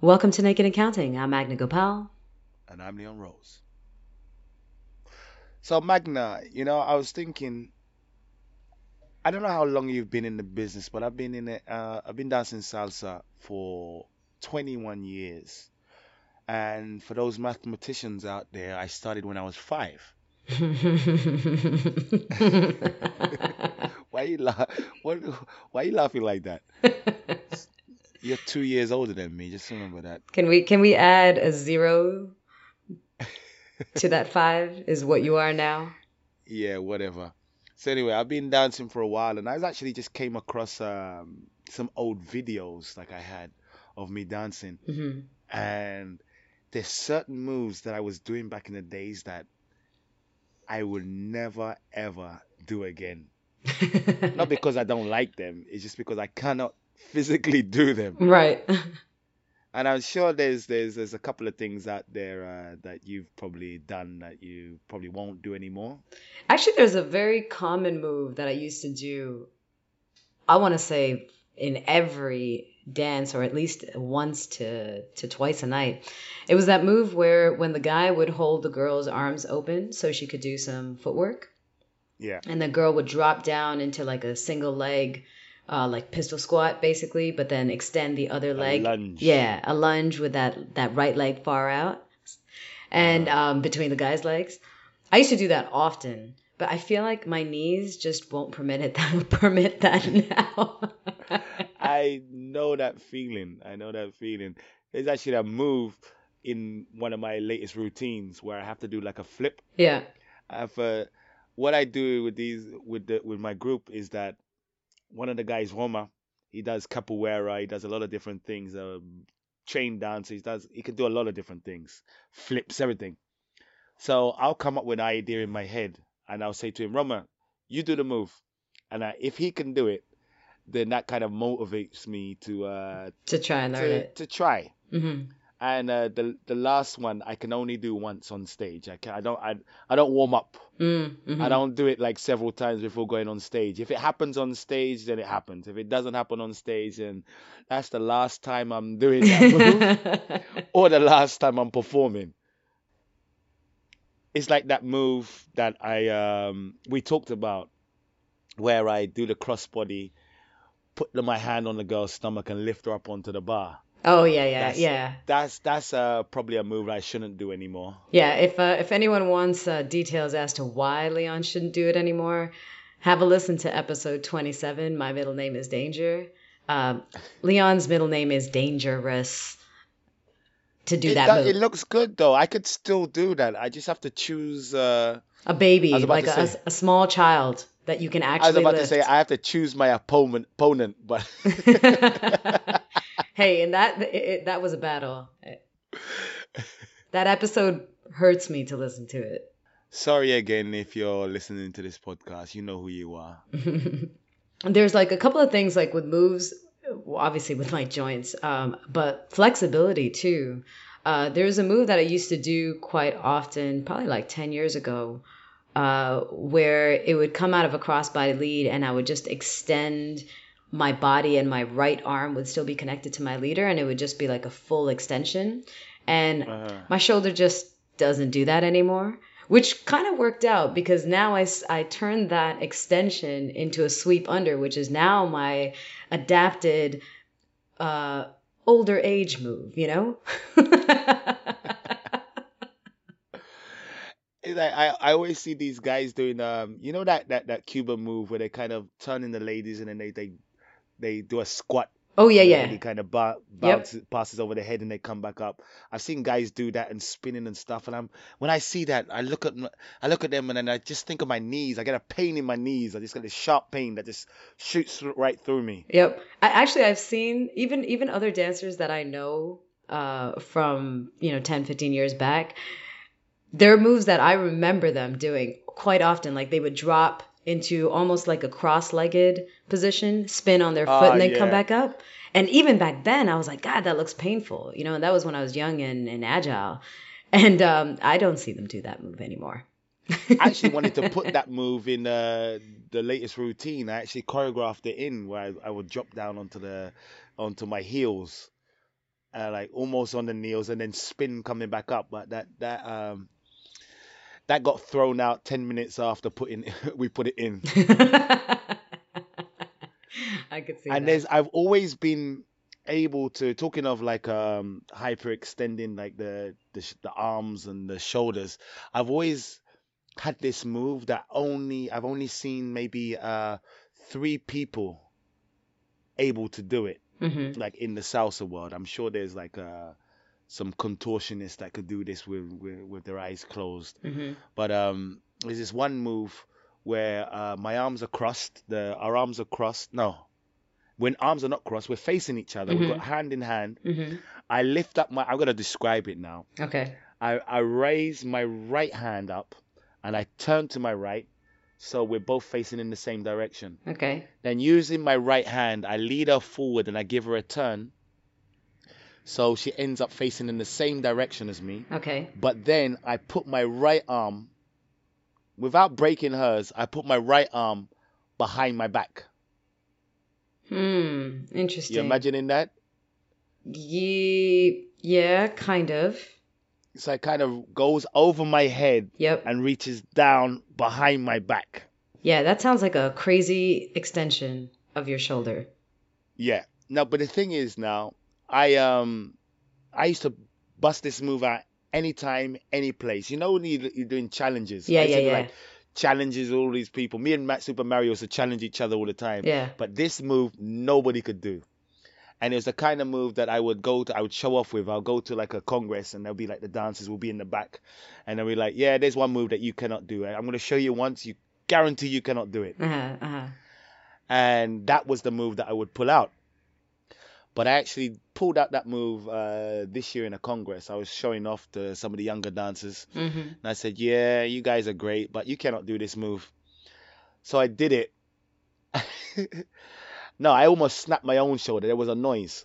Welcome to Naked Accounting. I'm Magna Gopal. And I'm Leon Rose. So, Magna, you know, I was thinking, I don't know how long you've been in the business, but I've been in it, uh, I've been dancing salsa for 21 years. And for those mathematicians out there, I started when I was five. why are you la- what, Why are you laughing like that? You're two years older than me. Just remember that. Can we can we add a zero to that five? Is what you are now? Yeah, whatever. So anyway, I've been dancing for a while, and I actually just came across um, some old videos like I had of me dancing, hmm and there's certain moves that I was doing back in the days that I will never ever do again. Not because I don't like them, it's just because I cannot physically do them. right. And I'm sure there's there's there's a couple of things out there uh, that you've probably done that you probably won't do anymore. Actually, there's a very common move that I used to do. I want to say in every dance, or at least once to to twice a night. It was that move where when the guy would hold the girl's arms open so she could do some footwork, Yeah. and the girl would drop down into like a single leg, uh, like pistol squat basically, but then extend the other leg. lunge. Yeah, a lunge with that that right leg far out, and Uh-huh. um, between the guy's legs. I used to do that often, but I feel like my knees just won't permit it that permit that now. I know that feeling. I know that feeling. There's actually a move in one of my latest routines where I have to do like a flip. yeah. I've, uh, what I do with these with the with my group is that one of the guys, Roma, he does capoeira. He does a lot of different things. Uh, chain dancer. He does. He can do a lot of different things. Flips everything. So I'll come up with an idea in my head, and I'll say to him, Roma, you do the move, and uh, if he can do it, then that kind of motivates me to uh, To try and learn to, it. to try. hmm And uh, the the last one I can only do once on stage. I can I don't I, I don't warm up. Mm-hmm. I don't do it like several times before going on stage. If it happens on stage, then it happens. If it doesn't happen on stage, then that's the last time I'm doing that move or the last time I'm performing. It's like that move that I um we talked about where I do the crossbody, put my hand on the girl's stomach and lift her up onto the bar. Oh yeah, yeah, That's- yeah. That's that's uh, probably a move I shouldn't do anymore. Yeah, if uh, if anyone wants uh, details as to why Leon shouldn't do it anymore, have a listen to episode 27. My middle name is Danger. Um, Leon's middle name is Dangerous. To do It, that move, it looks good though. I could still do that. I just have to choose. Uh, a baby, I was about like a, say- a small child that you can actually. I was about lift. to say I have to choose my opponent, opponent, but hey, and that it, that was a battle. That episode hurts me to listen to it. sorry again if you're listening to this podcast. You know who you are. There's like a couple of things like with moves, obviously with my joints, um, but flexibility too. Uh, there's a move that I used to do quite often, probably like 10 years ago, uh, where it would come out of a crossbody lead and I would just extend my body and my right arm would still be connected to my leader and it would just be like a full extension. And Uh, my shoulder just doesn't do that anymore which kind of worked out because now I, I turned that extension into a sweep under which is now my adapted uh, older age move you know I, I always see these guys doing um you know that that that Cuban move where they kind of turn in the ladies and then they they they do a squat. oh yeah yeah lady kind of ba- bounces passes over the head and they come back up. I've seen guys do that and spinning and stuff. And I'm when I see that, I look at I look at them and then I just think of my knees. I get a pain in my knees. I just get this sharp pain that just shoots right through me. Yep. I, actually, I've seen even even other dancers that I know uh, from you know 10, 15 years back. There are moves that I remember them doing quite often. Like they would drop into almost like a cross-legged position, spin on their foot, Ah, and they come back up. And even back then, I was like, God, that looks painful. You know, and that was when I was young and, and agile. And um, I don't see them do that move anymore. I actually wanted to put that move in uh, the latest routine. I actually choreographed it in where I, I would drop down onto the onto my heels uh, like almost on the knees, and then spin coming back up. But that that um that got thrown out ten minutes after putting we put it in. I could see and that. there's I've always been able to talking of like um hyper extending like the the, the arms and the shoulders. I've always had this move that only I've only seen maybe uh three people able to do it hmm like in the salsa world. I'm sure there's like uh some contortionists that could do this with with, with their eyes closed. hmm But um, there's this one move where uh, my arms are crossed. The our arms are crossed. No, when arms are not crossed, we're facing each other. We've got hand in hand. hmm I lift up my. I'm gonna describe it now. Okay. I I raise my right hand up, and I turn to my right, so we're both facing in the same direction. Okay. Then using my right hand, I lead her forward and I give her a turn. So she ends up facing in the same direction as me. Okay. But then I put my right arm, without breaking hers, I put my right arm behind my back. Hmm. Interesting. You imagining that? Ye- yeah, kind of. So it kind of goes over my head Yep. and reaches down behind my back. Yeah, that sounds like a crazy extension of your shoulder. Yeah. No, but the thing is now, I um, I used to bust this move out anytime, any place. You know when you- you're doing challenges. Yeah, yeah, yeah. Like, challenges all these people. Me and Matt Super Mario used to challenge each other all the time. Yeah. But this move nobody could do. And it was the kind of move that I would go to, I would show off with. I'll go to like a congress and there'll be like the dancers will be in the back. And they'll be like, yeah, there's one move that you cannot do. I'm going to show you once. You guarantee you cannot do it. Uh-huh. Uh-huh. And that was the move that I would pull out. But I actually pulled out that move uh, this year in a congress. I was showing off to some of the younger dancers. hmm And I said, yeah, you guys are great, but you cannot do this move. So I did it. no, I almost snapped my own shoulder. There was a noise.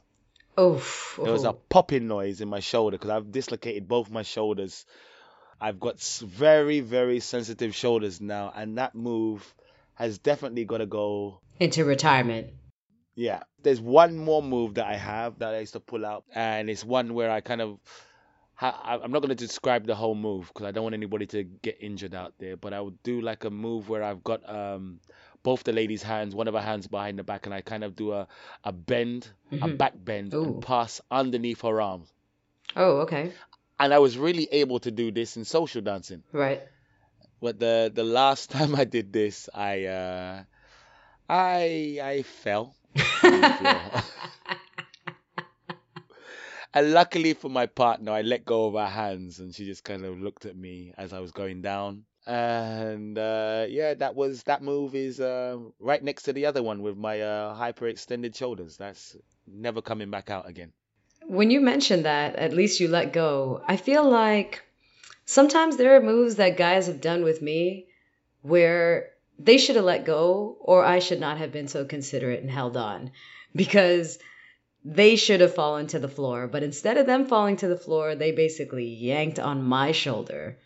Oof. There was a popping noise in my shoulder because I've dislocated both my shoulders. I've got very, very sensitive shoulders now, and that move has definitely got to go. into retirement. Yeah, there's one more move that I have that I used to pull out, and it's one where I kind of. I, I'm not going to describe the whole move because I don't want anybody to get injured out there, but I would do like a move where I've got um, both the lady's hands, one of her hands behind the back, and I kind of do a, a bend, a Mhm. back bend, Ooh. and pass underneath her arms. Oh, okay. and I was really able to do this in social dancing. Right. But the the last time I did this, I uh, I I fell. and luckily for my partner, I let go of her hands, and she just kind of looked at me as I was going down. And uh, yeah, that was that move is uh, right next to the other one with my uh, hyperextended shoulders. That's never coming back out again. when you mentioned that, at least you let go. I feel like sometimes there are moves that guys have done with me where they should have let go, or I should not have been so considerate and held on because they should have fallen to the floor. But instead of them falling to the floor, they basically yanked on my shoulder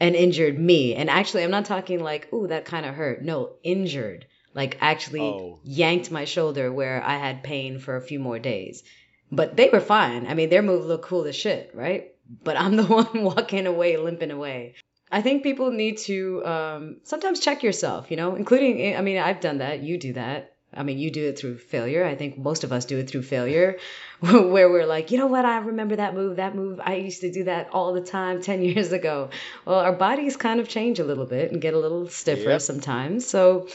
and injured me. And actually, I'm not talking like, ooh, that kind of hurt. No, injured. Like actually Oh. yanked my shoulder where I had pain for a few more days. But they were fine. I mean, their move looked cool as shit, right? But I'm the one walking away, limping away. I think people need to um, sometimes check yourself, you know, including, I mean, I've done that. You do that. I mean, you do it through failure. I think most of us do it through failure, where we're like, you know what? I remember that move. That move, I used to do that all the time 10 years ago. Well, our bodies kind of change a little bit and get a little stiffer Yep. sometimes. So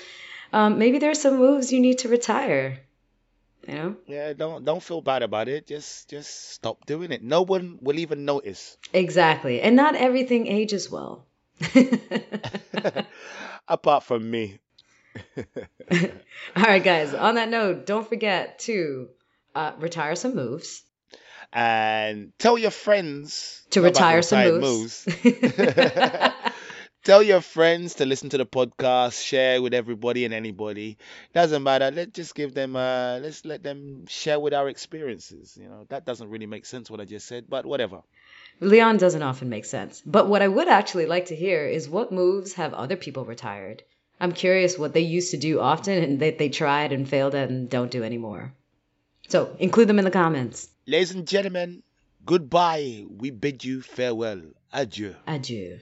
um, maybe there's some moves you need to retire, you know? Yeah, don't don't feel bad about it. Just just stop doing it. No one will even notice. Exactly. And not everything ages well. Apart from me. All right, guys. On that note, don't forget to uh, retire some moves. And tell your friends To retire some retired moves. Tell your friends to listen to the podcast, share with everybody and anybody. Doesn't matter. Let's just give them uh let's let them share with our experiences. You know, that doesn't really make sense what I just said, but whatever. Leon doesn't often make sense. But what I would actually like to hear is what moves have other people retired? I'm curious what they used to do often and that they tried and failed at and don't do anymore. So include them in the comments. Ladies and gentlemen, goodbye. We bid you farewell. Adieu. Adieu.